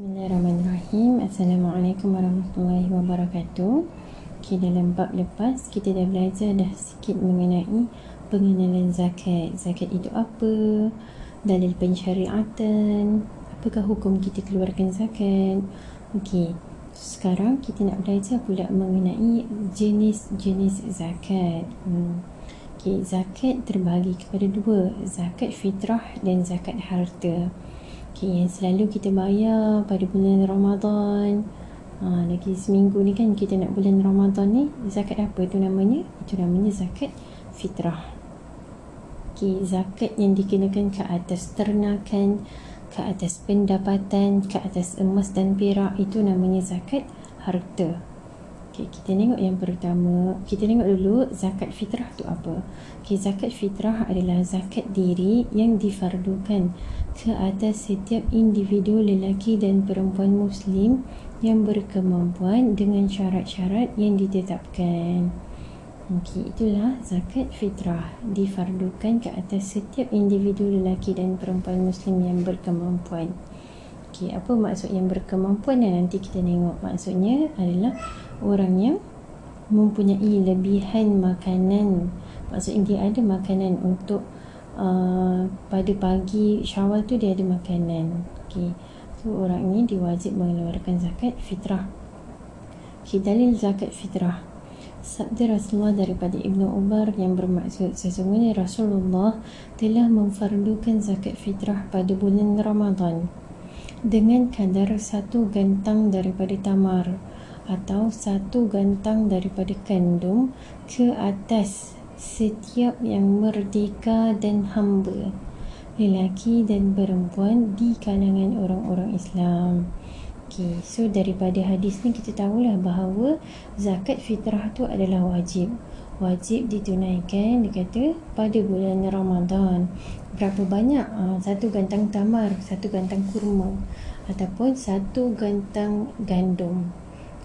Bismillahirrahmanirrahim. Assalamualaikum warahmatullahi wabarakatuh. Okay, dalam bab lepas kita dah belajar dah sikit mengenai pengenalan zakat. Zakat itu apa? Dalil pensyariatan. Apakah hukum kita keluarkan zakat? Okey. Sekarang kita nak belajar pula mengenai jenis-jenis zakat. Hmm. Okay, zakat terbagi kepada dua, zakat fitrah dan zakat harta. Okay, yang selalu kita bayar pada bulan Ramadan. Ha, lagi seminggu ni kan kita nak bulan Ramadan ni. Zakat apa tu namanya? Itu namanya zakat fitrah. Okay, zakat yang dikenakan ke atas ternakan, ke atas pendapatan, ke atas emas dan perak. Itu namanya zakat harta. Okay, kita tengok yang pertama. Kita tengok dulu zakat fitrah tu apa. Okay, zakat fitrah adalah zakat diri yang difardukan ke atas setiap individu lelaki dan perempuan muslim yang berkemampuan dengan syarat-syarat yang ditetapkan. Okay, itulah zakat fitrah difardukan ke atas setiap individu lelaki dan perempuan muslim yang berkemampuan. Okay, apa maksud yang berkemampuan dan nanti kita tengok maksudnya adalah orang yang mempunyai lebihan makanan maksudnya dia ada makanan untuk uh, pada pagi syawal tu dia ada makanan okay. so orang ini diwajib mengeluarkan zakat fitrah okay, dalil zakat fitrah Sabda Rasulullah daripada Ibnu Umar yang bermaksud sesungguhnya Rasulullah telah memfardukan zakat fitrah pada bulan Ramadan dengan kadar satu gantang daripada tamar atau satu gantang daripada kandung ke atas setiap yang merdeka dan hamba lelaki dan perempuan di kalangan orang-orang Islam. Okay, so daripada hadis ni kita tahulah bahawa zakat fitrah tu adalah wajib. Wajib ditunaikan dia kata pada bulan Ramadan. Berapa banyak? Uh, satu gantang tamar, satu gantang kurma ataupun satu gantang gandum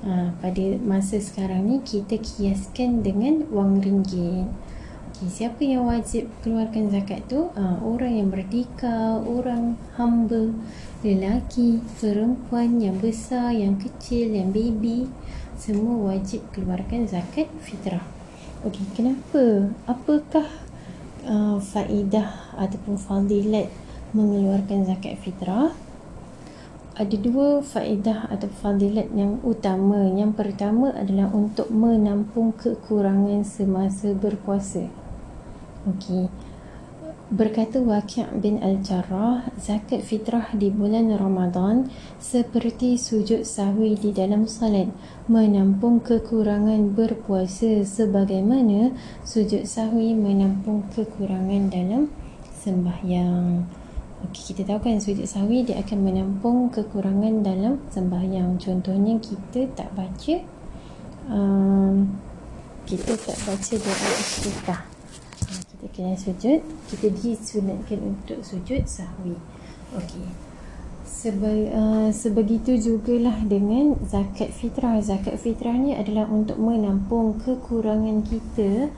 ha, pada masa sekarang ni kita kiaskan dengan wang ringgit. Okay, siapa yang wajib keluarkan zakat tu? Ha, orang yang berdika orang hamba. Lelaki perempuan yang besar yang kecil yang baby. Semua wajib keluarkan zakat fitrah. Okey kenapa? Apakah uh, faedah ataupun fadilat mengeluarkan zakat fitrah ada dua faedah atau fadilat yang utama. Yang pertama adalah untuk menampung kekurangan semasa berpuasa. Okey. Berkata Waqi' bin Al-Jarrah, zakat fitrah di bulan Ramadan seperti sujud sahwi di dalam salat, menampung kekurangan berpuasa sebagaimana sujud sahwi menampung kekurangan dalam sembahyang. Okey, kita tahu kan sujud sahwi dia akan menampung kekurangan dalam sembahyang. Contohnya kita tak baca um, kita tak baca doa istiftah. Kita kena sujud, kita disunatkan untuk sujud sahwi. Okey. Sebe, uh, sebegitu jugalah dengan zakat fitrah. Zakat fitrah ni adalah untuk menampung kekurangan kita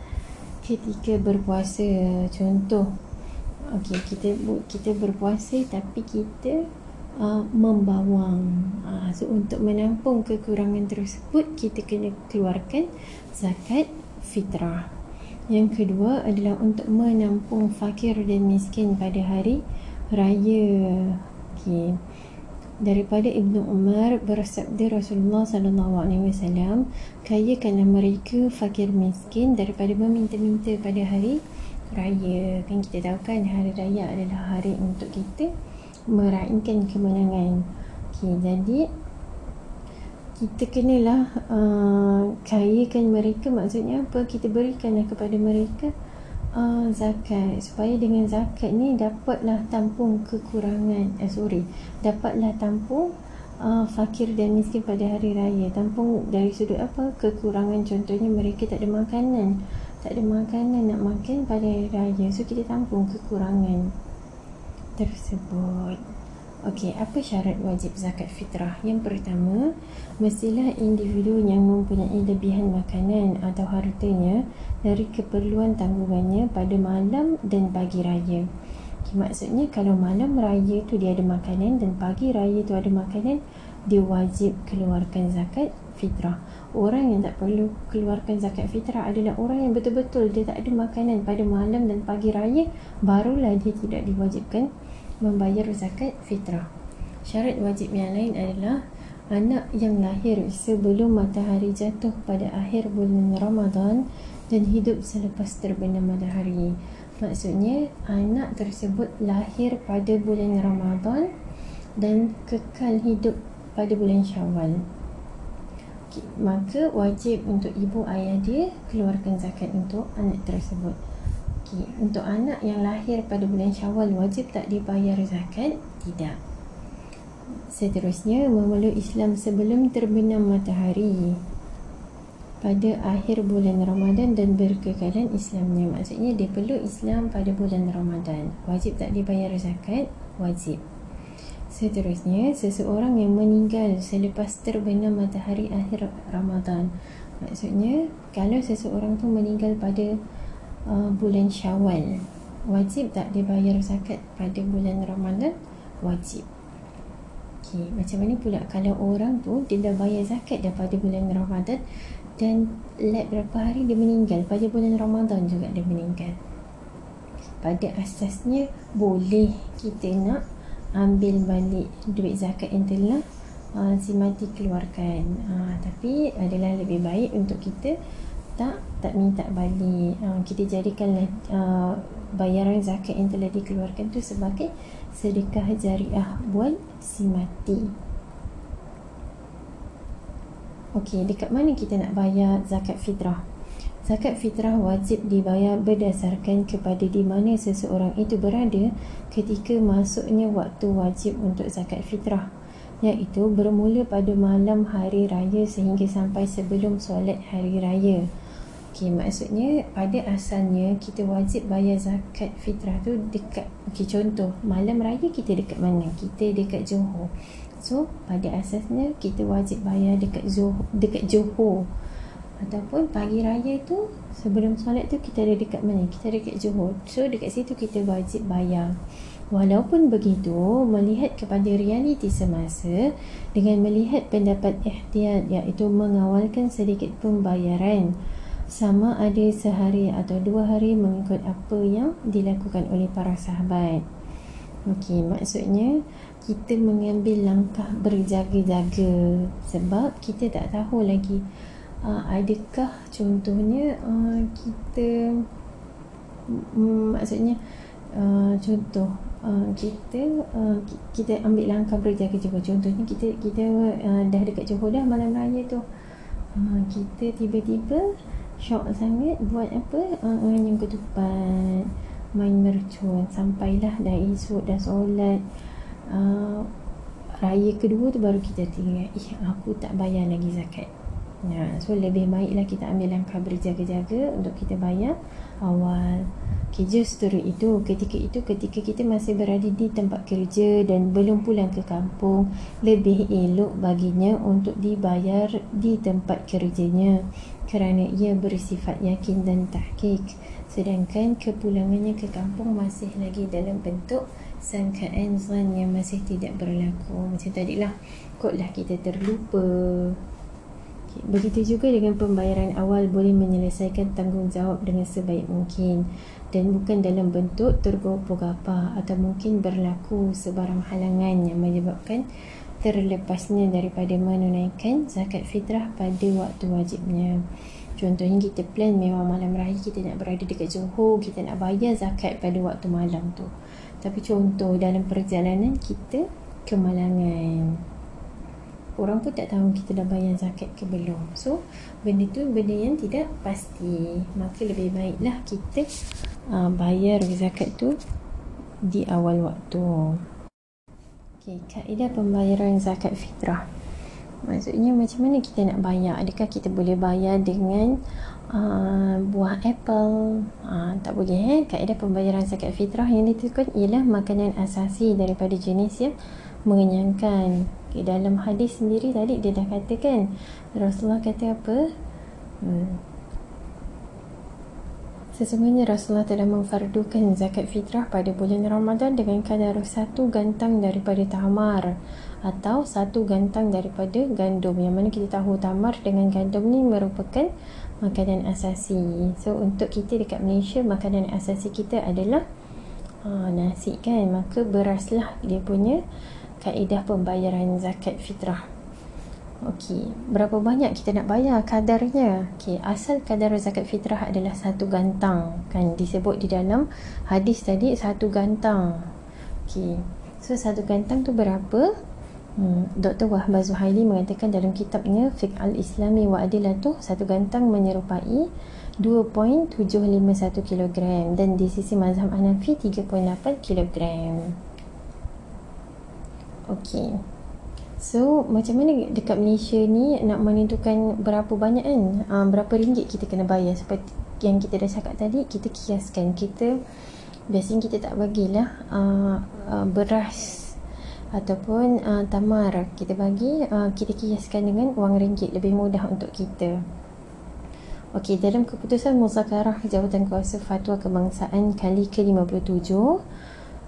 ketika berpuasa. Contoh Okey, kita kita berpuasa tapi kita uh, membawang. Uh, so untuk menampung kekurangan tersebut kita kena keluarkan zakat fitrah. Yang kedua adalah untuk menampung fakir dan miskin pada hari raya. Okey. Daripada Ibnu Umar bersabda Rasulullah sallallahu alaihi wasallam, kayakanlah mereka fakir miskin daripada meminta-minta pada hari raya kan kita tahu kan hari raya adalah hari untuk kita meraihkan kemenangan. Okay, jadi kita kenalah uh, kayakan mereka. Maksudnya apa? Kita berikanlah kepada mereka uh, zakat. Supaya dengan zakat ni dapatlah tampung kekurangan eh sorry dapatlah tampung uh, fakir dan miskin pada hari raya. Tampung dari sudut apa? Kekurangan. Contohnya mereka tak ada makanan tak ada makanan nak makan pada hari raya so kita tampung kekurangan tersebut Okey, apa syarat wajib zakat fitrah? Yang pertama, mestilah individu yang mempunyai lebihan makanan atau hartanya dari keperluan tanggungannya pada malam dan pagi raya. okay, maksudnya kalau malam raya tu dia ada makanan dan pagi raya tu ada makanan dia wajib keluarkan zakat fitrah orang yang tak perlu keluarkan zakat fitrah adalah orang yang betul-betul dia tak ada makanan pada malam dan pagi raya barulah dia tidak diwajibkan membayar zakat fitrah syarat wajib yang lain adalah anak yang lahir sebelum matahari jatuh pada akhir bulan Ramadan dan hidup selepas terbenam matahari. Maksudnya anak tersebut lahir pada bulan Ramadan dan kekal hidup pada bulan Syawal. Okay, maka wajib untuk ibu ayah dia keluarkan zakat untuk anak tersebut. Okay, untuk anak yang lahir pada bulan Syawal wajib tak dibayar zakat? Tidak. Seterusnya, memeluk Islam sebelum terbenam matahari pada akhir bulan Ramadan dan berkekalan Islamnya. Maksudnya dia peluk Islam pada bulan Ramadan. Wajib tak dibayar zakat? Wajib. Seterusnya, seseorang yang meninggal selepas terbenam matahari akhir Ramadan. Maksudnya, kalau seseorang tu meninggal pada uh, bulan Syawal, wajib tak dibayar zakat pada bulan Ramadan? Wajib. Okay, macam mana pula kalau orang tu dia dah bayar zakat dah pada bulan Ramadan dan lab berapa hari dia meninggal pada bulan Ramadan juga dia meninggal pada asasnya boleh kita nak ambil balik duit zakat yang telah uh, si mati keluarkan uh, tapi adalah lebih baik untuk kita tak tak minta balik uh, kita jadikanlah uh, bayaran zakat yang telah dikeluarkan tu sebagai sedekah jariah buat si mati. Okey, dekat mana kita nak bayar zakat fitrah? Zakat fitrah wajib dibayar berdasarkan kepada di mana seseorang itu berada ketika masuknya waktu wajib untuk zakat fitrah iaitu bermula pada malam hari raya sehingga sampai sebelum solat hari raya. Okey, maksudnya pada asalnya kita wajib bayar zakat fitrah tu dekat okey contoh malam raya kita dekat mana? Kita dekat Johor. So, pada asasnya kita wajib bayar dekat Johor, dekat Johor. Ataupun pagi raya tu sebelum solat tu kita ada dekat mana? Kita ada dekat Johor. So, dekat situ kita wajib bayar. Walaupun begitu, melihat kepada realiti semasa dengan melihat pendapat ihtiyat iaitu mengawalkan sedikit pembayaran sama ada sehari atau dua hari mengikut apa yang dilakukan oleh para sahabat. Okey, maksudnya kita mengambil langkah berjaga-jaga sebab kita tak tahu lagi uh, adakah contohnya uh, kita um, maksudnya uh, contoh uh, kita uh, kita ambil langkah berjaga-jaga contohnya kita kita uh, dah dekat Johor dah malam raya tu. Uh, kita tiba-tiba syok sangat buat apa? Uh, yang ketupat main mercun sampailah dah esok dah solat. Uh, raya kedua tu baru kita tinggal. Ih aku tak bayar lagi zakat ya, so lebih baiklah kita ambil langkah berjaga-jaga untuk kita bayar. Awal Okay, justru itu ketika itu ketika kita masih berada di tempat kerja dan belum pulang ke kampung lebih elok baginya untuk dibayar di tempat kerjanya kerana ia bersifat yakin dan tahqiq. Sedangkan kepulangannya ke kampung masih lagi dalam bentuk sangkaan zan yang masih tidak berlaku. Macam tadi lah kotlah kita terlupa Begitu juga dengan pembayaran awal boleh menyelesaikan tanggungjawab dengan sebaik mungkin dan bukan dalam bentuk tergopoh gapa atau mungkin berlaku sebarang halangan yang menyebabkan terlepasnya daripada menunaikan zakat fitrah pada waktu wajibnya. Contohnya kita plan memang malam raya kita nak berada dekat Johor, kita nak bayar zakat pada waktu malam tu. Tapi contoh dalam perjalanan kita kemalangan orang pun tak tahu kita dah bayar zakat ke belum. So, benda tu benda yang tidak pasti. Maka lebih baiklah kita uh, bayar zakat tu di awal waktu. Okey, kaedah pembayaran zakat fitrah. Maksudnya macam mana kita nak bayar? Adakah kita boleh bayar dengan uh, buah apple? Uh, tak boleh eh. Kaedah pembayaran zakat fitrah yang ditentukan ialah makanan asasi daripada jenis yang mengenyangkan. Okay, dalam hadis sendiri tadi dia dah katakan Rasulullah kata apa? Hmm. Sesungguhnya Rasulullah telah memfardukan zakat fitrah pada bulan Ramadan dengan kadar satu gantang daripada tamar atau satu gantang daripada gandum. Yang mana kita tahu tamar dengan gandum ni merupakan makanan asasi. So untuk kita dekat Malaysia makanan asasi kita adalah uh, nasi kan. Maka beraslah dia punya kaedah pembayaran zakat fitrah. Okey, berapa banyak kita nak bayar kadarnya? Okey, asal kadar zakat fitrah adalah satu gantang. Kan disebut di dalam hadis tadi satu gantang. Okey. So satu gantang tu berapa? Hmm, Dr. Wahbah Zuhaili mengatakan dalam kitabnya Fiqh al-Islami wa Adilatuh satu gantang menyerupai 2.751 kg dan di sisi mazhab Hanafi 3.8 kg. Okey. So macam mana dekat Malaysia ni nak menentukan berapa banyak kan? Uh, berapa ringgit kita kena bayar? Seperti yang kita dah cakap tadi kita kiaskan. Kita biasanya kita tak bagilah uh, uh, beras ataupun uh, tamar kita bagi uh, kita kiaskan dengan wang ringgit lebih mudah untuk kita. Okey dalam keputusan muzakarah Jawatan Kuasa Fatwa Kebangsaan kali ke-57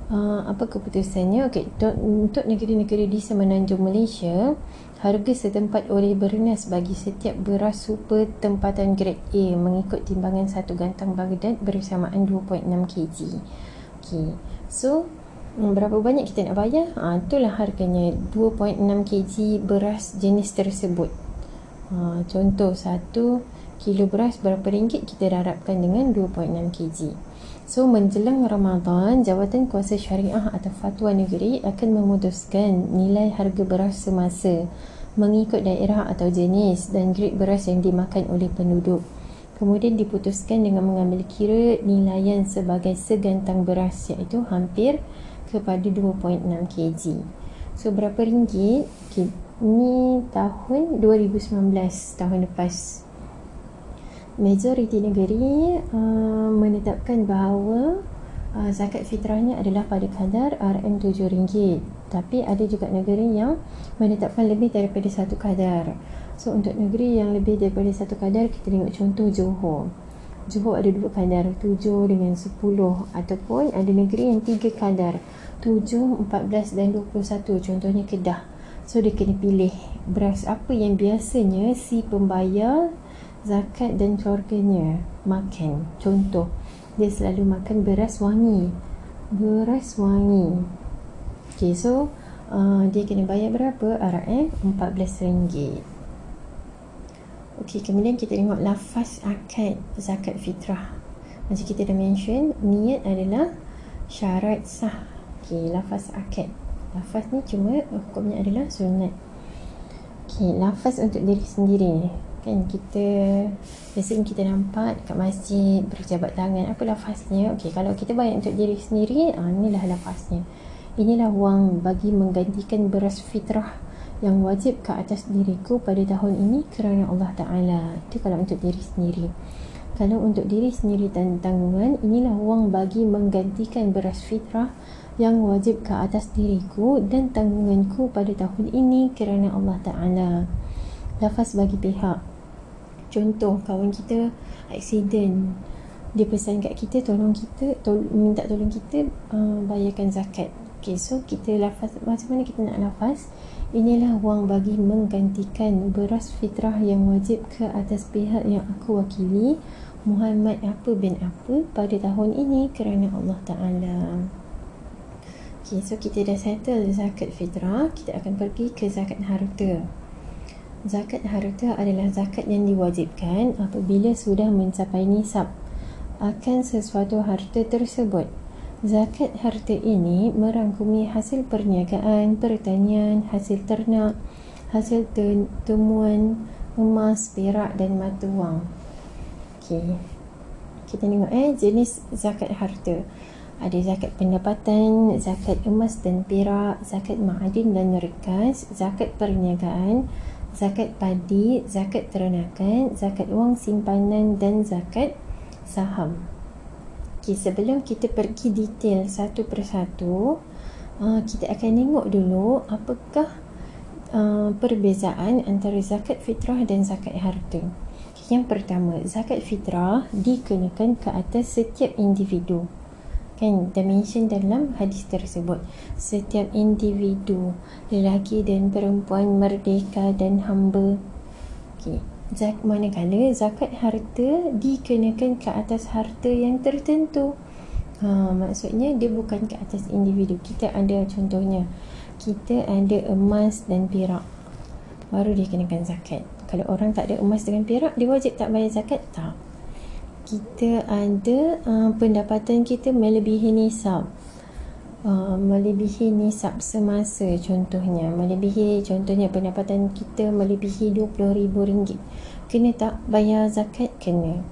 uh, apa keputusannya? Okey untuk negeri-negeri di semenanjung Malaysia harga setempat oleh bernas bagi setiap beras super tempatan grade A mengikut timbangan satu gantang Baghdad bersamaan 2.6 kg. Okey so hmm, berapa banyak kita nak bayar? Ha, itulah harganya 2.6 kg beras jenis tersebut. Ha, contoh satu kilo beras berapa ringgit kita darabkan dengan 2.6 kg So menjelang Ramadan, Jawatan Kuasa Syariah atau Fatwa Negeri akan memutuskan nilai harga beras semasa mengikut daerah atau jenis dan grade beras yang dimakan oleh penduduk. Kemudian diputuskan dengan mengambil kira nilaian sebagai segantang beras iaitu hampir kepada 2.6 kg. So berapa ringgit? Okay. Ini tahun 2019, tahun lepas majoriti negeri uh, menetapkan bahawa uh, zakat fitrahnya adalah pada kadar RM7 tapi ada juga negeri yang menetapkan lebih daripada satu kadar. So untuk negeri yang lebih daripada satu kadar kita tengok contoh Johor. Johor ada dua kadar 7 dengan 10 ataupun ada negeri yang tiga kadar 7, 14 dan 21 contohnya Kedah. So dia kena pilih beras apa yang biasanya si pembayar zakat dan keluarganya makan. Contoh dia selalu makan beras wangi. Beras wangi. Ok so uh, dia kena bayar berapa? RM RM14 ok kemudian kita tengok lafaz akad zakat fitrah. Macam kita dah mention niat adalah syarat sah. Ok lafaz akad. Lafaz ni cuma hukumnya adalah sunat. Ok lafaz untuk diri sendiri kan kita biasanya kita nampak dekat masjid berjabat tangan apa lafaznya okey kalau kita bayar untuk diri sendiri ah inilah lafaznya inilah wang bagi menggantikan beras fitrah yang wajib ke atas diriku pada tahun ini kerana Allah Ta'ala. Itu kalau untuk diri sendiri. Kalau untuk diri sendiri dan tanggungan inilah wang bagi menggantikan beras fitrah yang wajib ke atas diriku dan tanggunganku pada tahun ini kerana Allah Ta'ala lafaz bagi pihak. Contoh kawan kita accident. Dia pesan kat kita tolong kita tol- minta tolong kita uh, bayarkan zakat. Okay, so kita lafaz macam mana kita nak lafaz? Inilah wang bagi menggantikan beras fitrah yang wajib ke atas pihak yang aku wakili Muhammad apa bin apa pada tahun ini kerana Allah Ta'ala. Okay, so kita dah settle zakat fitrah. Kita akan pergi ke zakat harta Zakat harta adalah zakat yang diwajibkan apabila sudah mencapai nisab akan sesuatu harta tersebut. Zakat harta ini merangkumi hasil perniagaan, pertanian, hasil ternak, hasil temuan emas, perak dan mata wang. Okey. Kita tengok eh jenis zakat harta. Ada zakat pendapatan, zakat emas dan perak, zakat ma'adin dan rikas, zakat perniagaan, zakat padi, zakat ternakan, zakat wang simpanan dan zakat saham. Okay, sebelum kita pergi detail satu persatu, uh, kita akan tengok dulu apakah uh, perbezaan antara zakat fitrah dan zakat harta. yang pertama, zakat fitrah dikenakan ke atas setiap individu. Kan, dimension dalam hadis tersebut. Setiap individu, lelaki dan perempuan, merdeka dan hamba. Okay. Zak, manakala zakat harta dikenakan ke atas harta yang tertentu. Ha, maksudnya dia bukan ke atas individu. Kita ada contohnya. Kita ada emas dan perak. Baru dikenakan zakat kalau orang tak ada emas dengan perak dia wajib tak bayar zakat tak kita ada uh, pendapatan kita melebihi nisab. Uh, melebihi nisab semasa contohnya. Melebihi contohnya pendapatan kita melebihi RM20,000 kena tak bayar zakat? Kena.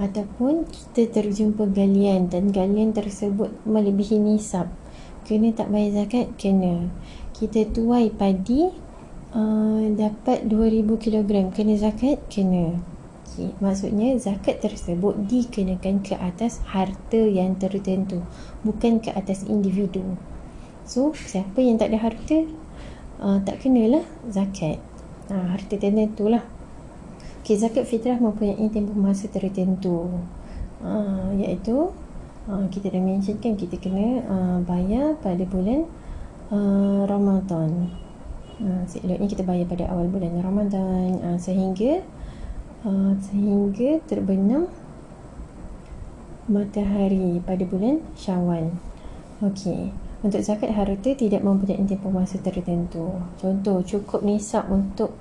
Ataupun kita terjumpa galian dan galian tersebut melebihi nisab. Kena tak bayar zakat? Kena. Kita tuai padi uh, dapat 2000 kg kena zakat? Kena. Maksudnya zakat tersebut dikenakan ke atas harta yang tertentu bukan ke atas individu. So siapa yang tak ada harta uh, tak kenalah zakat. Uh, harta tertentu lah. Okay, zakat fitrah mempunyai tempoh masa tertentu. Uh, iaitu uh, kita dah mentionkan kita kena uh, bayar pada bulan uh, Ramadan. Ha, seeloknya kita bayar pada awal bulan Ramadan. Uh, sehingga uh, sehingga terbenam matahari pada bulan Syawal. Okey. Untuk zakat harta tidak mempunyai tempoh masa tertentu. Contoh cukup nisab untuk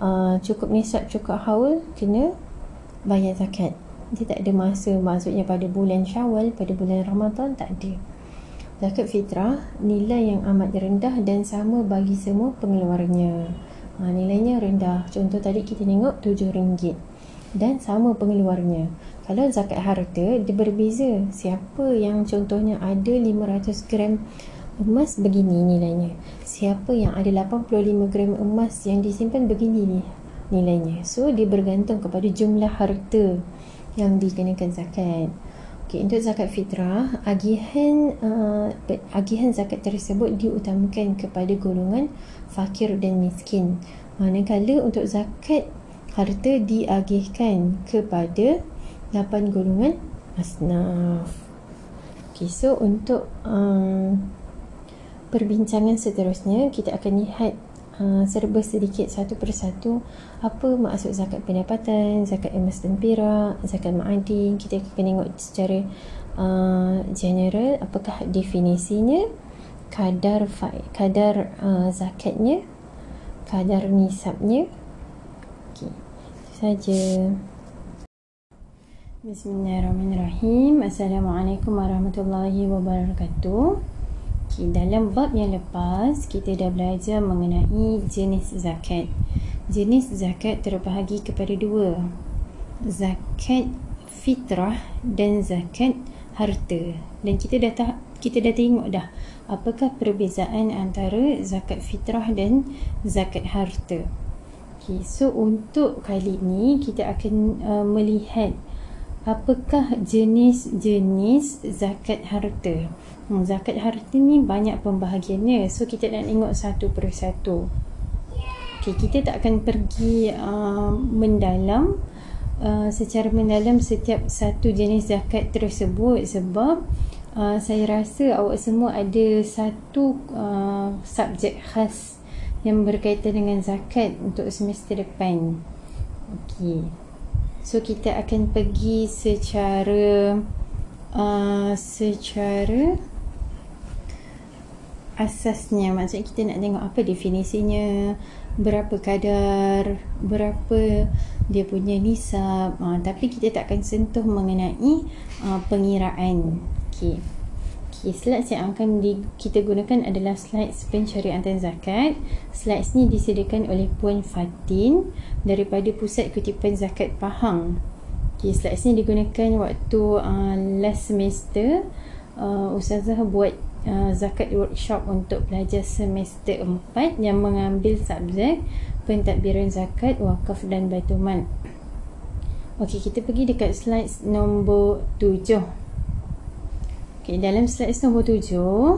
uh, cukup nisab cukup haul kena bayar zakat. Dia tak ada masa maksudnya pada bulan Syawal, pada bulan Ramadan tak ada. Zakat fitrah nilai yang amat rendah dan sama bagi semua pengeluarnya. Ha, nilainya rendah. Contoh tadi kita tengok RM7 dan sama pengeluarnya. Kalau zakat harta dia berbeza. Siapa yang contohnya ada 500 gram emas begini nilainya. Siapa yang ada 85 gram emas yang disimpan begini ni nilainya. So dia bergantung kepada jumlah harta yang dikenakan zakat. Okay, untuk zakat fitrah, agihan uh, agihan zakat tersebut diutamakan kepada golongan fakir dan miskin. Manakala untuk zakat harta diagihkan kepada 8 golongan asnaf. Okay, so untuk um, perbincangan seterusnya, kita akan lihat uh, serba sedikit satu persatu apa maksud zakat pendapatan, zakat emas dan perak, zakat ma'adin. Kita akan tengok secara uh, general apakah definisinya, kadar fa- kadar uh, zakatnya, kadar nisabnya. Okey. Itu saja. Bismillahirrahmanirrahim. Assalamualaikum warahmatullahi wabarakatuh. Okay, dalam bab yang lepas kita dah belajar mengenai jenis zakat. Jenis zakat terbahagi kepada dua. Zakat fitrah dan zakat harta. Dan kita dah tak kita dah tengok dah apakah perbezaan antara zakat fitrah dan zakat harta. Okay, so untuk kali ini kita akan uh, melihat apakah jenis-jenis zakat harta. Hmm, zakat harta ni banyak pembahagiannya. So kita nak tengok satu persatu. Okay, kita tak akan pergi uh, mendalam uh, secara mendalam setiap satu jenis zakat tersebut sebab uh, saya rasa awak semua ada satu uh, subjek khas yang berkaitan dengan zakat untuk semester depan. Okay. So kita akan pergi secara uh, secara asasnya maksudnya kita nak tengok apa definisinya berapa kadar berapa dia punya nisab uh, tapi kita tak akan sentuh mengenai uh, pengiraan okey okey slides yang akan di, kita gunakan adalah slides pencarian zakat slides ni disediakan oleh puan Fatin daripada pusat kutipan zakat Pahang okey slides ni digunakan waktu uh, last semester uh, ustazah buat Uh, zakat workshop untuk pelajar semester 4 yang mengambil subjek pentadbiran zakat, wakaf dan baitul mal. Okey, kita pergi dekat slide nombor 7. Okey, dalam slide nombor 7 uh,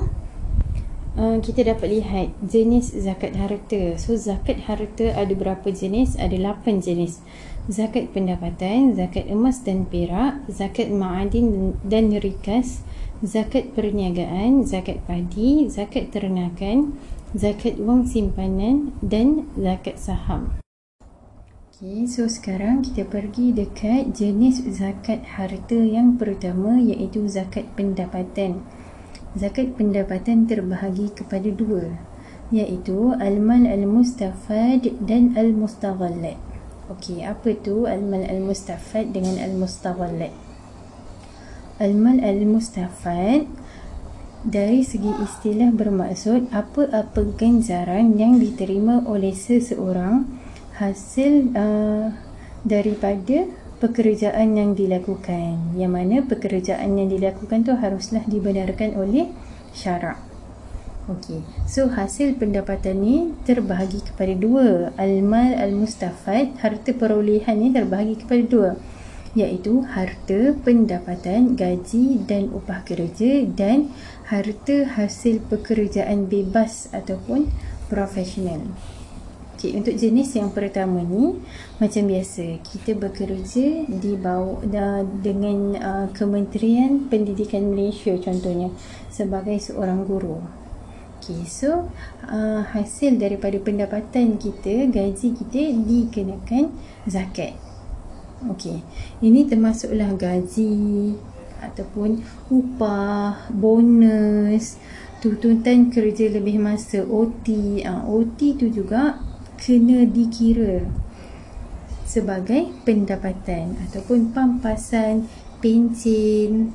kita dapat lihat jenis zakat harta. So zakat harta ada berapa jenis? Ada 8 jenis. zakat pendapatan, zakat emas dan perak, zakat ma'adin dan rikas, zakat perniagaan, zakat padi, zakat ternakan, zakat wang simpanan dan zakat saham. Okay, so sekarang kita pergi dekat jenis zakat harta yang pertama iaitu zakat pendapatan. Zakat pendapatan terbahagi kepada dua iaitu al-mal al-mustafad dan al-mustaghallat. Okey, apa tu al-mal al-mustafad dengan al-mustaghallat? Al-mal al-mustafad dari segi istilah bermaksud apa-apa ganjaran yang diterima oleh seseorang hasil uh, daripada pekerjaan yang dilakukan. Yang mana pekerjaan yang dilakukan tu haruslah dibenarkan oleh syarak. Okey. So hasil pendapatan ni terbahagi kepada dua. Al-mal al-mustafad, harta perolehan ni terbahagi kepada dua. Iaitu harta pendapatan, gaji dan upah kerja dan harta hasil pekerjaan bebas ataupun profesional. Okey, untuk jenis yang pertama ni macam biasa kita bekerja di bawah dengan uh, Kementerian Pendidikan Malaysia contohnya sebagai seorang guru. Okay, so uh, hasil daripada pendapatan kita, gaji kita dikenakan zakat. Okay, ini termasuklah gaji ataupun upah, bonus, tuntutan kerja lebih masa, OT. Uh, OT tu juga kena dikira sebagai pendapatan ataupun pampasan, pencen,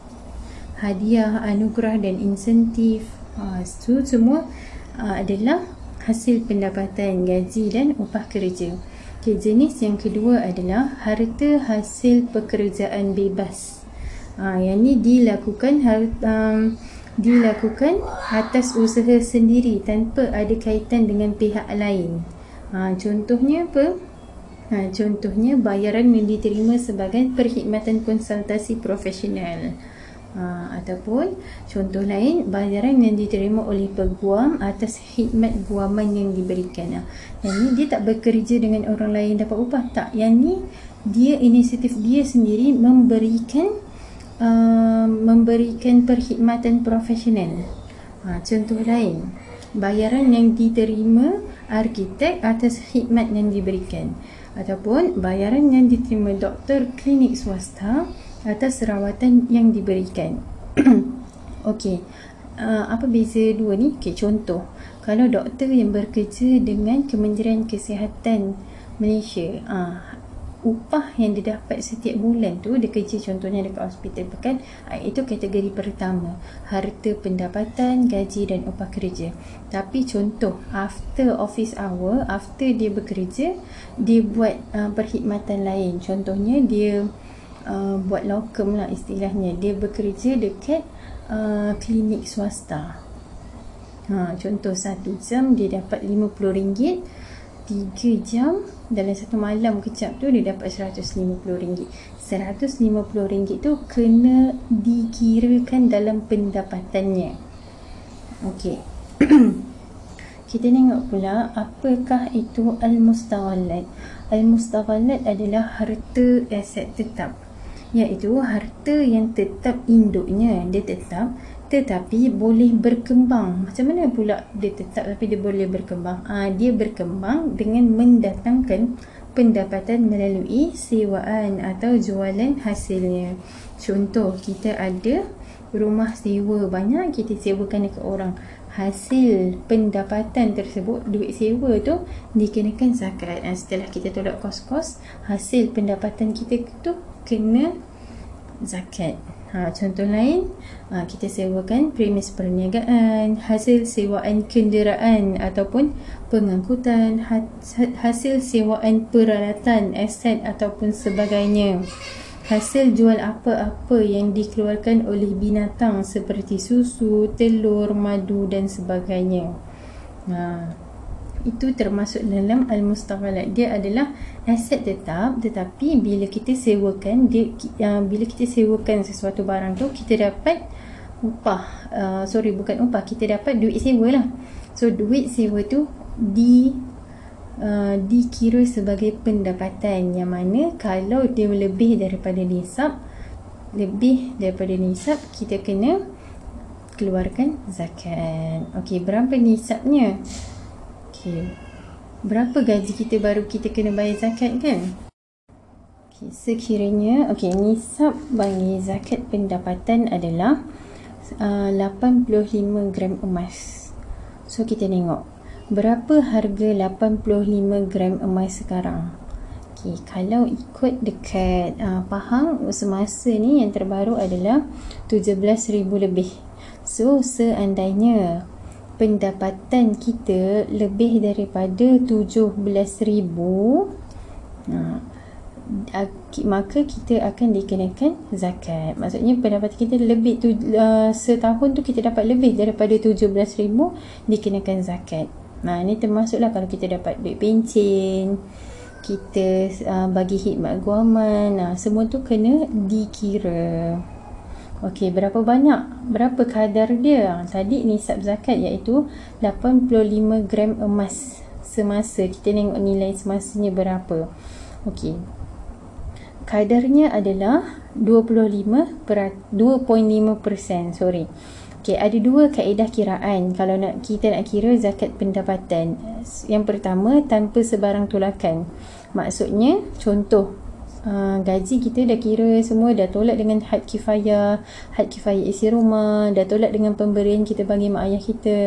hadiah, anugerah dan insentif Ha, itu semua uh, adalah hasil pendapatan gaji dan upah kerja. Okay, jenis yang kedua adalah harta hasil pekerjaan bebas. Ha, yang ini dilakukan um, dilakukan atas usaha sendiri tanpa ada kaitan dengan pihak lain. Ha, contohnya apa? Ha, contohnya bayaran yang diterima sebagai perkhidmatan konsultasi profesional ha, ataupun contoh lain bayaran yang diterima oleh peguam atas khidmat guaman yang diberikan ha. yang ni dia tak bekerja dengan orang lain dapat upah tak yang ni dia inisiatif dia sendiri memberikan uh, memberikan perkhidmatan profesional ha, contoh lain bayaran yang diterima arkitek atas khidmat yang diberikan ataupun bayaran yang diterima doktor klinik swasta atas rawatan yang diberikan. Okey. Uh, apa beza dua ni? Okey, contoh. Kalau doktor yang bekerja dengan Kementerian Kesihatan Malaysia, uh, upah yang dia dapat setiap bulan tu dia kerja contohnya dekat hospital pekan uh, itu kategori pertama. Harta pendapatan gaji dan upah kerja. Tapi contoh after office hour after dia bekerja dia buat uh, perkhidmatan lain. Contohnya dia uh, buat lokum lah istilahnya. Dia bekerja dekat uh, klinik swasta. Ha, contoh satu jam dia dapat RM50 tiga jam. Dalam satu malam kecap tu dia dapat RM150 RM150 tu kena dikirakan dalam pendapatannya. Okey. kita tengok pula apakah itu al-mustaghallat al-mustaghallat adalah harta aset tetap iaitu harta yang tetap induknya. Dia tetap tetapi boleh berkembang. Macam mana pula dia tetap tapi dia boleh berkembang? Ha, dia berkembang dengan mendatangkan pendapatan melalui sewaan atau jualan hasilnya. Contoh kita ada rumah sewa banyak kita sewakan dekat orang. Hasil pendapatan tersebut duit sewa tu dikenakan zakat. Dan setelah kita tolak kos-kos hasil pendapatan kita tu kena zakat. Ha, contoh lain, ha, kita sewakan premis perniagaan, hasil sewaan kenderaan ataupun pengangkutan, ha, hasil sewaan peralatan, aset ataupun sebagainya. Hasil jual apa-apa yang dikeluarkan oleh binatang seperti susu, telur, madu dan sebagainya. Ha, itu termasuk dalam al-mustaghalat dia adalah aset tetap tetapi bila kita sewakan dia uh, bila kita sewakan sesuatu barang tu kita dapat upah uh, sorry bukan upah kita dapat duit sewa lah so duit sewa tu di uh, dikira sebagai pendapatan yang mana kalau dia lebih daripada nisab lebih daripada nisab kita kena keluarkan zakat. Okey, berapa nisabnya? Okey. Berapa gaji kita baru kita kena bayar zakat kan? Okey, sekiranya okey nisab bagi zakat pendapatan adalah uh, 85 gram emas. So kita tengok berapa harga 85 gram emas sekarang. Okay, kalau ikut dekat uh, Pahang semasa ni yang terbaru adalah 17,000 lebih. So seandainya pendapatan kita lebih daripada 17,000 uh, maka kita akan dikenakan zakat. Maksudnya pendapatan kita lebih tu uh, setahun tu kita dapat lebih daripada 17,000 dikenakan zakat. Nah, ini termasuklah kalau kita dapat duit pencen, kita uh, bagi khidmat guaman, nah semua tu kena dikira. Okey, berapa banyak? Berapa kadar dia? Tadi nisab zakat iaitu 85 gram emas semasa. Kita tengok nilai semasanya berapa. Okey, kadarnya adalah 25 per 2.5% sorry Okay, ada dua kaedah kiraan kalau nak kita nak kira zakat pendapatan. Yang pertama tanpa sebarang tolakan. Maksudnya contoh uh, gaji kita dah kira semua dah tolak dengan had kifayah, had kifayah isi rumah, dah tolak dengan pemberian kita bagi mak ayah kita.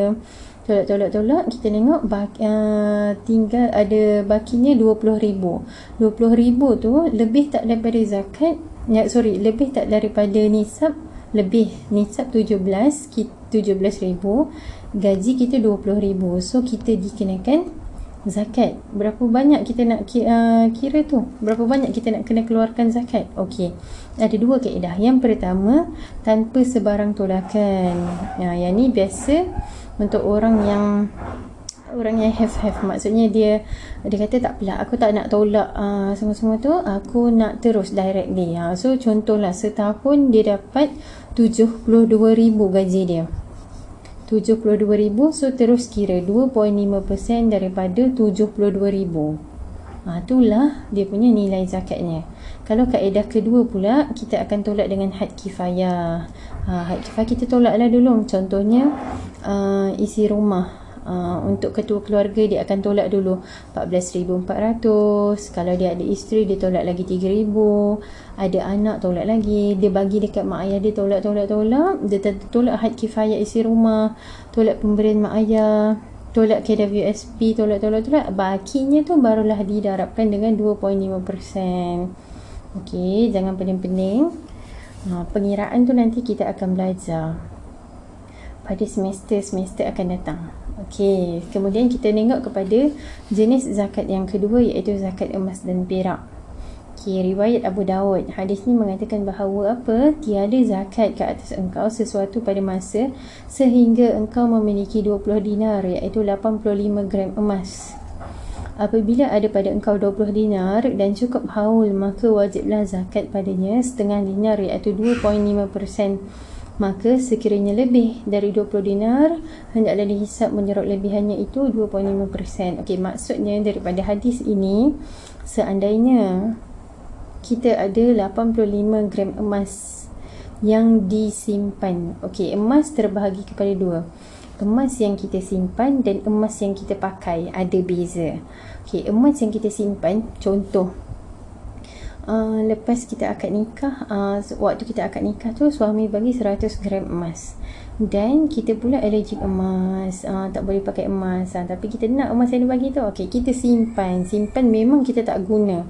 Tolak tolak tolak kita tengok bak, uh, tinggal ada bakinya 20000 20000 tu lebih tak daripada zakat ya sorry lebih tak daripada nisab lebih nisab 17 17000 gaji kita 20000 so kita dikenakan zakat. Berapa banyak kita nak kira, uh, kira tu? Berapa banyak kita nak kena keluarkan zakat? Okey. Ada dua kaedah. Yang pertama tanpa sebarang tolakan. Ya yang ni biasa untuk orang yang orang yang have have maksudnya dia dia kata tak pula aku tak nak tolak uh, semua-semua tu. Aku nak terus directly. Uh. so contohlah setahun dia dapat 72,000 gaji dia 72,000 so terus kira 2.5% daripada 72,000 Ha, itulah dia punya nilai zakatnya. Kalau kaedah kedua pula, kita akan tolak dengan had kifayah. Ha, had kifayah kita tolaklah dulu. Contohnya, uh, isi rumah. Uh, untuk ketua keluarga dia akan tolak dulu 14,400 kalau dia ada isteri dia tolak lagi 3,000 ada anak tolak lagi. Dia bagi dekat mak ayah dia tolak tolak tolak. Dia tolak had kifayah isi rumah. Tolak pemberian mak ayah. Tolak KWSP tolak tolak tolak. Bakinya tu barulah didarabkan dengan 2.5% Okey, jangan pening-pening. Ha, pengiraan tu nanti kita akan belajar pada semester-semester akan datang Okey, kemudian kita tengok kepada jenis zakat yang kedua iaitu zakat emas dan perak Okay, riwayat Abu Dawud. Hadis ni mengatakan bahawa apa? Tiada zakat ke atas engkau sesuatu pada masa sehingga engkau memiliki 20 dinar iaitu 85 gram emas. Apabila ada pada engkau 20 dinar dan cukup haul maka wajiblah zakat padanya setengah dinar iaitu 2.5%. Maka sekiranya lebih dari 20 dinar hendaklah dihisap menyerap lebihannya itu 2.5%. Okey, maksudnya daripada hadis ini seandainya kita ada 85 gram emas yang disimpan. Okey, emas terbahagi kepada dua. Emas yang kita simpan dan emas yang kita pakai ada beza. Okey, emas yang kita simpan, contoh uh, lepas kita akad nikah, uh, waktu kita akad nikah tu suami bagi 100 gram emas. Dan kita pula allergic emas, uh, tak boleh pakai emas. Uh, tapi kita nak emas yang dia bagi tu. Okey, kita simpan. Simpan memang kita tak guna.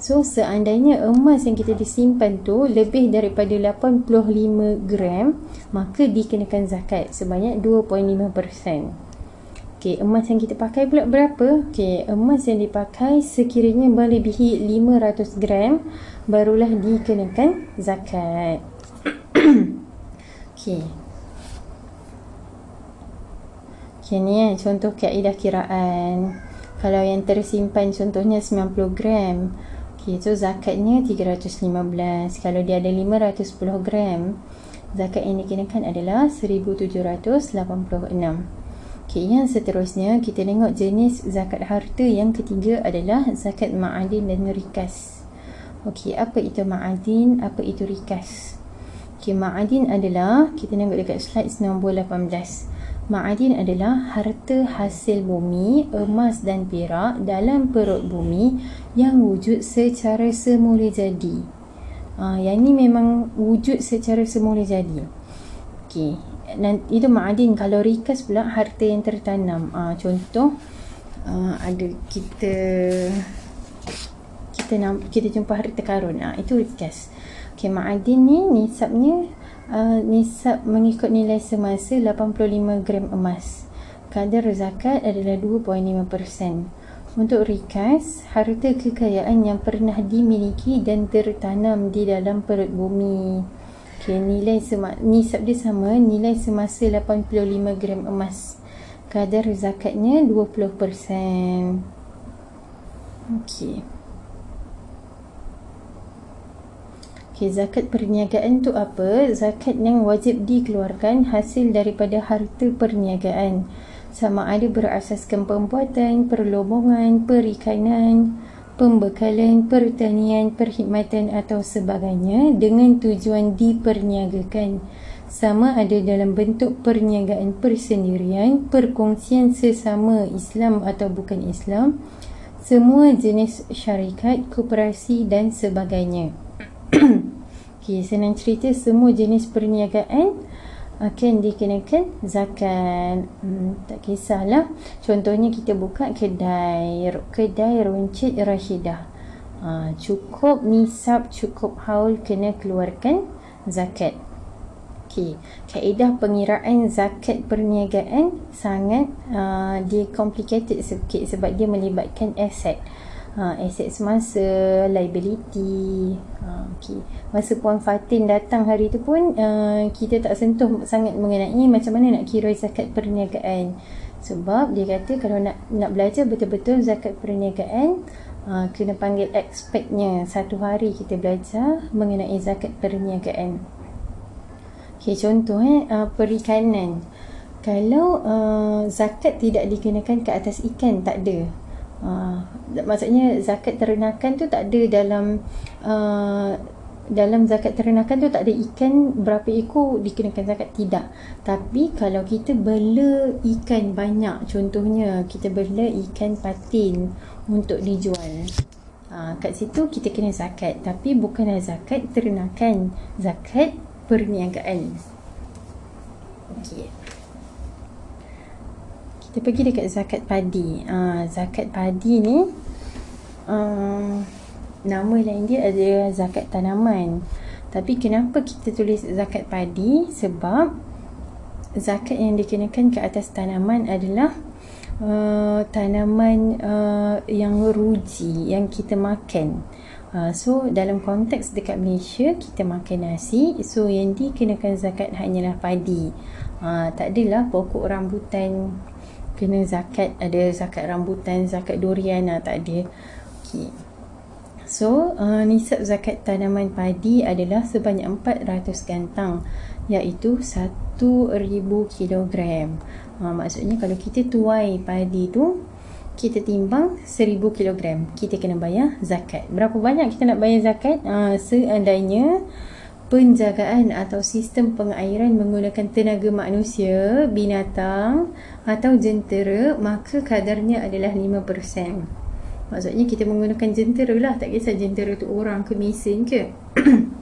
So seandainya emas yang kita disimpan tu lebih daripada 85 gram maka dikenakan zakat sebanyak 2.5%. Okey, emas yang kita pakai pula berapa? Okey, emas yang dipakai sekiranya melebihi 500 gram barulah dikenakan zakat. Okey. Okey ni eh, contoh kaedah kiraan. Kalau yang tersimpan contohnya 90 gram, Okay, so zakatnya 315. Kalau dia ada 510 gram, zakat yang dikenakan adalah 1786. Okay, yang seterusnya kita tengok jenis zakat harta yang ketiga adalah zakat ma'adin dan rikas. Okey, apa itu ma'adin, apa itu rikas? Okey, ma'adin adalah kita tengok dekat slide nombor 18. Ma'adin adalah harta hasil bumi, emas dan perak dalam perut bumi yang wujud secara semula jadi. Ha, yang ni memang wujud secara semula jadi. Okey, itu ma'adin. Kalau rikas pula harta yang tertanam. Uh, contoh uh, ada kita kita nam, kita jumpa harta karun. Uh, itu rikas. Okey ma'adin ni nisabnya uh, nisab mengikut nilai semasa 85 gram emas. Kadar zakat adalah 2.5% untuk rikas, harta kekayaan yang pernah dimiliki dan tertanam di dalam perut bumi. Okay, nilai sema nisab dia sama, nilai semasa 85 gram emas. Kadar zakatnya 20%. Okey. Okey, zakat perniagaan tu apa? Zakat yang wajib dikeluarkan hasil daripada harta perniagaan. Sama ada berasaskan pembuatan, perlobongan, perikanan, pembekalan, pertanian, perkhidmatan atau sebagainya dengan tujuan diperniagakan sama ada dalam bentuk perniagaan persendirian, perkongsian sesama Islam atau bukan Islam, semua jenis syarikat, koperasi dan sebagainya. okay, senang cerita semua jenis perniagaan akan dikenakan zakat. Hmm, tak kisahlah. Contohnya kita buka kedai kedai runcit rashidah ha, cukup nisab cukup haul kena keluarkan zakat. Okay. Kaedah pengiraan zakat perniagaan sangat uh, dia complicated sikit sebab dia melibatkan aset ha, aset semasa, liability. Ha, okay. Masa Puan Fatin datang hari tu pun uh, kita tak sentuh sangat mengenai macam mana nak kira zakat perniagaan. Sebab dia kata kalau nak nak belajar betul-betul zakat perniagaan uh, kena panggil expertnya satu hari kita belajar mengenai zakat perniagaan. Okay, contoh eh, uh, perikanan. Kalau uh, zakat tidak dikenakan ke atas ikan, tak ada. Uh, maksudnya zakat ternakan tu tak ada dalam uh, dalam zakat ternakan tu tak ada ikan berapa ekor dikenakan zakat tidak. Tapi kalau kita bela ikan banyak contohnya kita bela ikan patin untuk dijual uh, kat situ kita kena zakat. Tapi bukanlah zakat ternakan zakat perniagaan. Okey kita pergi dekat zakat padi. Uh, zakat padi ni uh, nama lain dia adalah zakat tanaman. Tapi kenapa kita tulis zakat padi? Sebab zakat yang dikenakan ke atas tanaman adalah uh, tanaman uh, yang ruji yang kita makan. Uh, so dalam konteks dekat Malaysia kita makan nasi so yang dikenakan zakat hanyalah padi uh, tak adalah pokok rambutan kena zakat ada zakat rambutan zakat durian lah tak ada. Okey so uh, nisab zakat tanaman padi adalah sebanyak 400 gantang iaitu 1000 kilogram. Uh, maksudnya kalau kita tuai padi tu kita timbang 1000 kilogram kita kena bayar zakat. Berapa banyak kita nak bayar zakat? Uh, seandainya penjagaan atau sistem pengairan menggunakan tenaga manusia, binatang atau jentera, maka kadarnya adalah 5%. Maksudnya kita menggunakan jentera lah, tak kisah jentera tu orang ke mesin ke.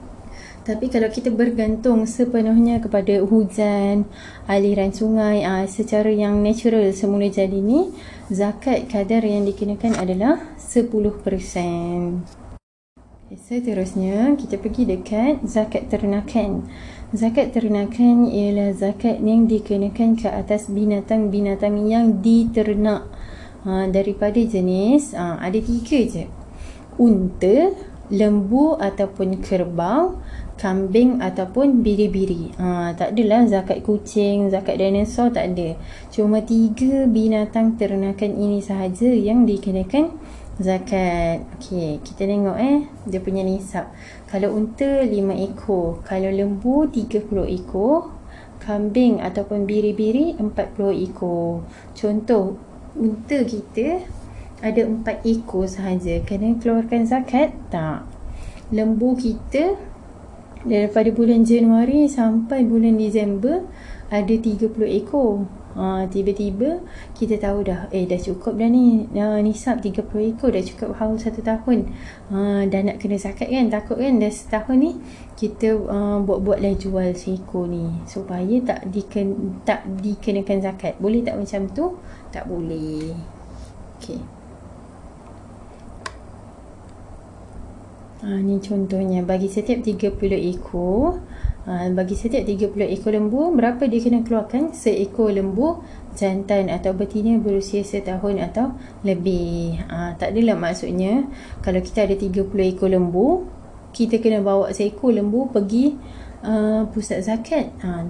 Tapi kalau kita bergantung sepenuhnya kepada hujan, aliran sungai aa, ah, secara yang natural semula jadi ni, zakat kadar yang dikenakan adalah 10%. Seterusnya, kita pergi dekat zakat ternakan. Zakat ternakan ialah zakat yang dikenakan ke atas binatang-binatang yang diternak ha, daripada jenis, ha, ada tiga je. Unta, lembu ataupun kerbau, kambing ataupun biri-biri. Ha, tak adalah zakat kucing, zakat dinosaur, tak ada. Cuma tiga binatang ternakan ini sahaja yang dikenakan zakat. Okey, kita tengok eh dia punya nisab. Kalau unta 5 ekor, kalau lembu 30 ekor, kambing ataupun biri-biri 40 ekor. Contoh unta kita ada 4 ekor sahaja. Kena keluarkan zakat? Tak. Lembu kita daripada bulan Januari sampai bulan Disember ada 30 ekor. Ha, tiba-tiba kita tahu dah eh dah cukup dah ni. Uh, nisab 30 ekor dah cukup haul satu tahun. Uh, dah nak kena zakat kan? Takut kan? Dah setahun ni kita uh, buat-buatlah jual seekor ni supaya tak diken, tak dikenakan zakat. Boleh tak macam tu? Tak boleh. Okey. Ha, ni contohnya. Bagi setiap 30 ekor Ha, bagi setiap 30 ekor lembu, berapa dia kena keluarkan? Seekor lembu jantan atau betina berusia setahun atau lebih. Ha, tak adalah maksudnya kalau kita ada 30 ekor lembu, kita kena bawa seekor lembu pergi uh, pusat zakat. Ha,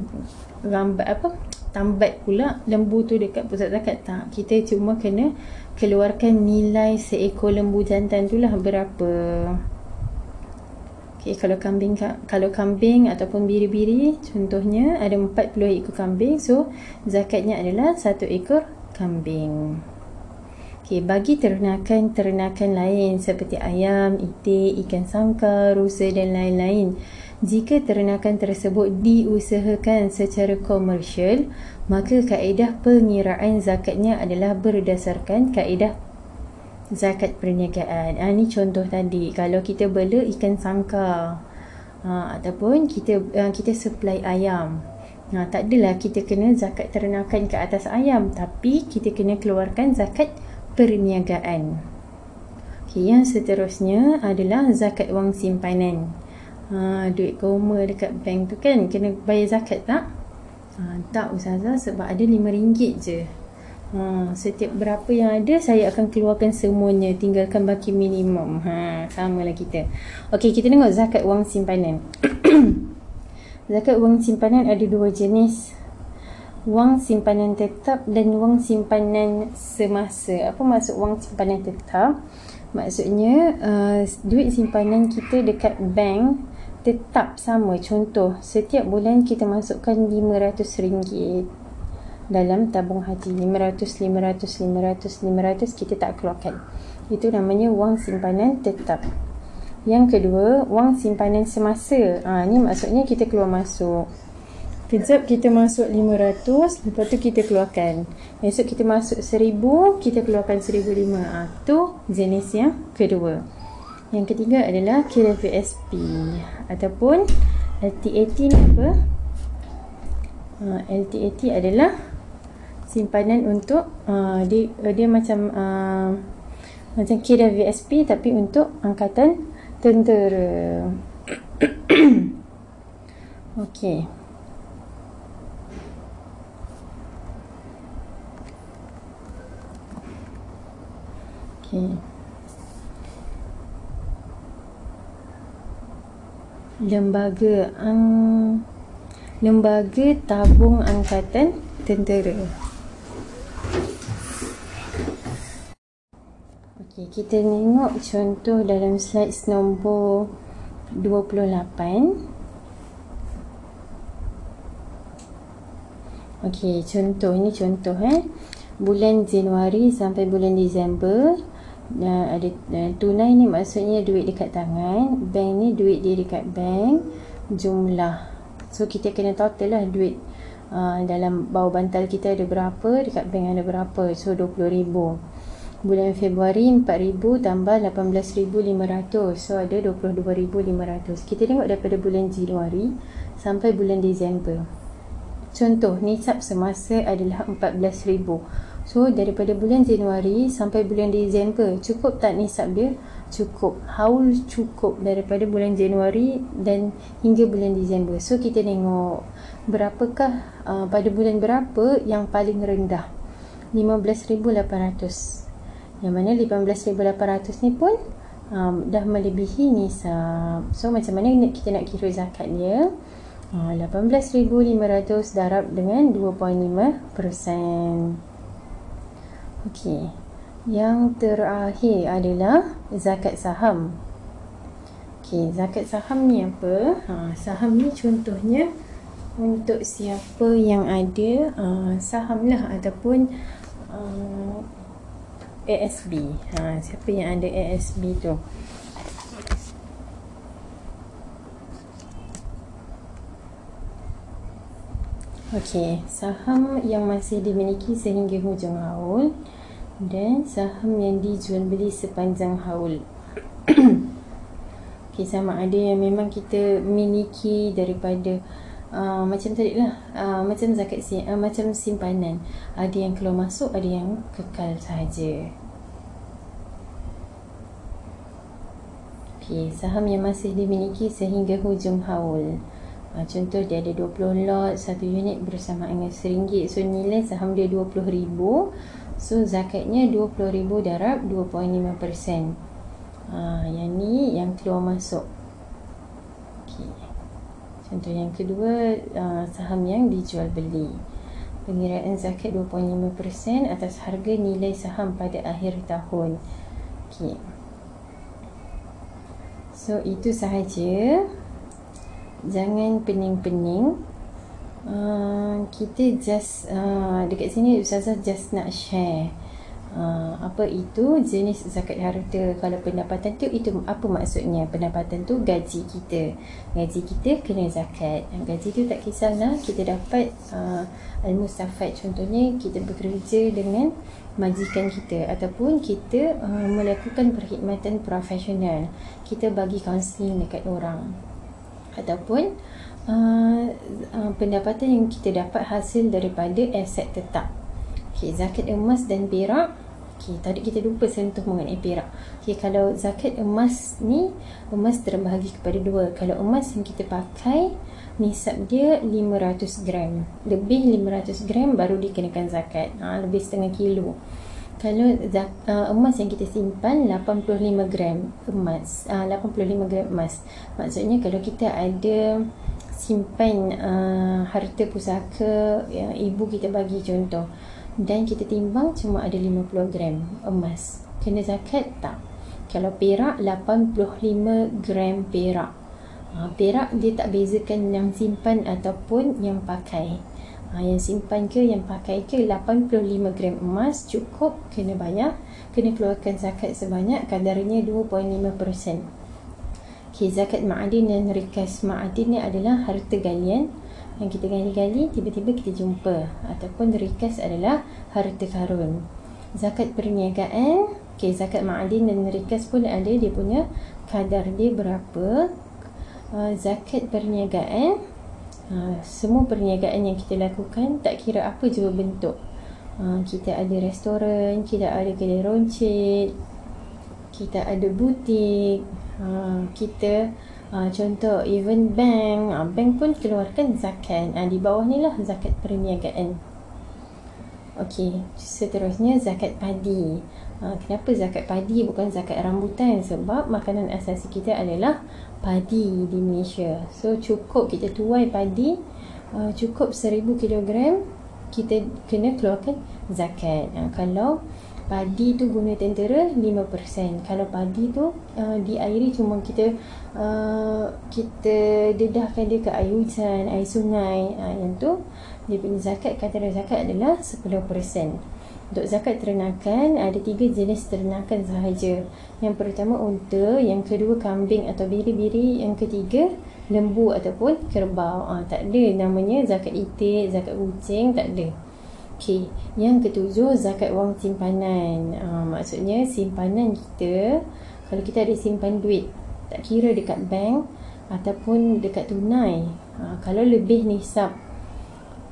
rambat apa? Tambat pula lembu tu dekat pusat zakat. Tak, kita cuma kena keluarkan nilai seekor lembu jantan tu lah berapa. Okay, kalau kambing kalau kambing ataupun biri-biri contohnya ada 40 ekor kambing so zakatnya adalah satu ekor kambing. Okay, bagi ternakan-ternakan lain seperti ayam, itik, ikan sangkar, rusa dan lain-lain jika ternakan tersebut diusahakan secara komersial maka kaedah pengiraan zakatnya adalah berdasarkan kaedah zakat perniagaan. Ha, ni contoh tadi. Kalau kita bela ikan sangka ha, ataupun kita ha, kita supply ayam. Ha, tak adalah kita kena zakat ternakan ke atas ayam. Tapi kita kena keluarkan zakat perniagaan. Okay, yang seterusnya adalah zakat wang simpanan. Ha, duit koma dekat bank tu kan kena bayar zakat tak? Ha, tak Ustazah sebab ada RM5 je. Ha, setiap berapa yang ada saya akan keluarkan semuanya tinggalkan baki minimum. Ha, samalah kita. Okey, kita tengok zakat wang simpanan. zakat wang simpanan ada dua jenis. Wang simpanan tetap dan wang simpanan semasa. Apa maksud wang simpanan tetap? Maksudnya uh, duit simpanan kita dekat bank tetap sama. Contoh, setiap bulan kita masukkan RM500 dalam tabung haji. 500 500 500 500 kita tak keluarkan. Itu namanya wang simpanan tetap. Yang kedua wang simpanan semasa. Ha, ni maksudnya kita keluar masuk. Kejap kita masuk 500 lepas tu kita keluarkan. Esok kita masuk 1000 kita keluarkan 1005 ha, tu jenis yang kedua. Yang ketiga adalah VSP ataupun LTAT ni apa? Ha, LTAT adalah simpanan untuk uh, dia uh, dia macam uh, macam VSP tapi untuk angkatan tentera. Okey. Okey. Lembaga ang lembaga tabung angkatan tentera. Okay, kita tengok contoh dalam slide nombor 28. Okey, contoh ini contoh eh. Bulan Januari sampai bulan Disember uh, ada uh, tunai ni maksudnya duit dekat tangan, bank ni duit dia dekat bank jumlah. So kita kena total lah duit uh, dalam bawah bantal kita ada berapa, dekat bank ada berapa. So 20,000 bulan Februari 4000 tambah 18500 so ada 22500 kita tengok daripada bulan Januari sampai bulan Disember. Contoh nisab semasa adalah 14000 so daripada bulan Januari sampai bulan Disember cukup tak nisab dia? Cukup. Haul cukup daripada bulan Januari dan hingga bulan Disember. So kita tengok berapakah uh, pada bulan berapa yang paling rendah? 15800 yang mana 15,800 ni pun um, dah melebihi nisab. So macam mana kita nak kira zakat dia? Uh, 18,500 darab dengan 2.5%. Okey. Yang terakhir adalah zakat saham. Okey, zakat saham ni apa? Ha, saham ni contohnya untuk siapa yang ada uh, saham lah ataupun uh, ASB. Ha, siapa yang ada ASB tu? Okey, saham yang masih dimiliki sehingga hujung haul dan saham yang dijual beli sepanjang haul. Okey, sama ada yang memang kita miliki daripada uh, macam tadi lah, uh, macam zakat sim, uh, macam simpanan. Ada yang keluar masuk, ada yang kekal sahaja. Okey, saham yang masih dimiliki sehingga hujung haul. Ha, contoh dia ada 20 lot satu unit bersama dengan RM1 so nilai saham dia RM20,000 so zakatnya RM20,000 darab 2.5% ha, yang ni yang keluar masuk okay. contoh yang kedua uh, saham yang dijual beli pengiraan zakat 2.5% atas harga nilai saham pada akhir tahun okay. So itu sahaja. Jangan pening-pening. Uh, kita just uh, dekat sini Ustazah just nak share uh, apa itu jenis zakat harta kalau pendapatan tu? Itu apa maksudnya? Pendapatan tu gaji kita. Gaji kita kena zakat. Gaji tu tak kisahlah kita dapat uh, al-mustafad contohnya kita bekerja dengan majikan kita ataupun kita uh, melakukan perkhidmatan profesional. Kita bagi kaunseling dekat orang. Ataupun uh, uh, pendapatan yang kita dapat hasil daripada aset tetap. Okey, zakat emas dan perak. Okey, tadi kita lupa sentuh mengenai perak. Okey, kalau zakat emas ni, emas terbahagi kepada dua. Kalau emas yang kita pakai, nisab dia 500 gram. Lebih 500 gram baru dikenakan zakat. Ha, lebih setengah kilo kalau uh, emas yang kita simpan 85 gram emas uh, 85 gram emas maksudnya kalau kita ada simpan uh, harta pusaka yang ibu kita bagi contoh dan kita timbang cuma ada 50 gram emas. Kena zakat tak? Kalau perak 85 gram perak. Uh, perak dia tak bezakan yang simpan ataupun yang pakai. Ha, yang simpan ke yang pakai ke 85 gram emas cukup kena bayar. Kena keluarkan zakat sebanyak kadarnya 2.5% okay, zakat ma'adin dan rikas ma'adin ni adalah harta galian yang kita gali-gali tiba-tiba kita jumpa. Ataupun rikas adalah harta karun. Zakat perniagaan. Okay, zakat ma'adin dan rikas pun ada. Dia punya kadar dia berapa. Uh, zakat perniagaan. Ha, semua perniagaan yang kita lakukan tak kira apa juga bentuk. Ha, kita ada restoran kita ada kedai roncit kita ada butik. Ha, kita ha, contoh even bank ha, bank pun keluarkan zakat ha, di bawah ni lah zakat perniagaan Okey, seterusnya zakat padi. Ha, kenapa zakat padi bukan zakat rambutan? Sebab makanan asasi kita adalah padi di Malaysia. So cukup kita tuai padi uh, cukup 1000 kilogram kita kena keluarkan zakat. Uh, kalau padi tu guna tentera 5%. Kalau padi tu uh, diairi cuma kita uh, kita dedahkan dia ke air hujan, air sungai, uh, yang tu dia punya zakat kata zakat adalah 10%. Untuk zakat ternakan ada tiga jenis ternakan sahaja. Yang pertama unta, yang kedua kambing atau biri-biri, yang ketiga lembu ataupun kerbau. Ah tak ada namanya zakat itik, zakat kucing, tak ada. Okey, yang ketujuh zakat wang simpanan. Ah maksudnya simpanan kita kalau kita ada simpan duit, tak kira dekat bank ataupun dekat tunai. Ah kalau lebih nisab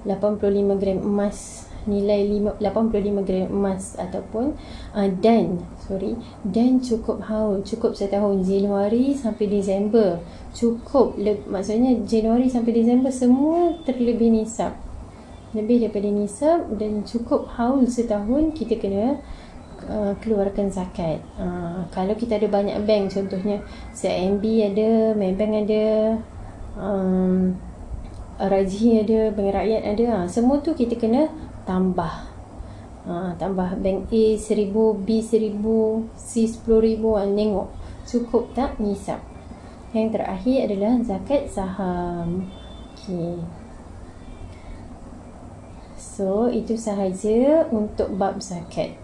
85 gram emas nilai 5, 85 gram emas ataupun uh, dan sorry dan cukup haul cukup setahun Januari sampai Disember cukup le, maksudnya Januari sampai Disember semua terlebih nisab lebih daripada nisab dan cukup haul setahun kita kena uh, keluarkan zakat. Uh, kalau kita ada banyak bank contohnya CIMB ada Maybank ada um, Raji ada, Bank Rakyat ada ha, Semua tu kita kena tambah. Ha, tambah bank A 1000 B 1000 C 10000 ha, tengok cukup tak nisab. Yang terakhir adalah zakat saham. Okey So, itu sahaja untuk bab zakat.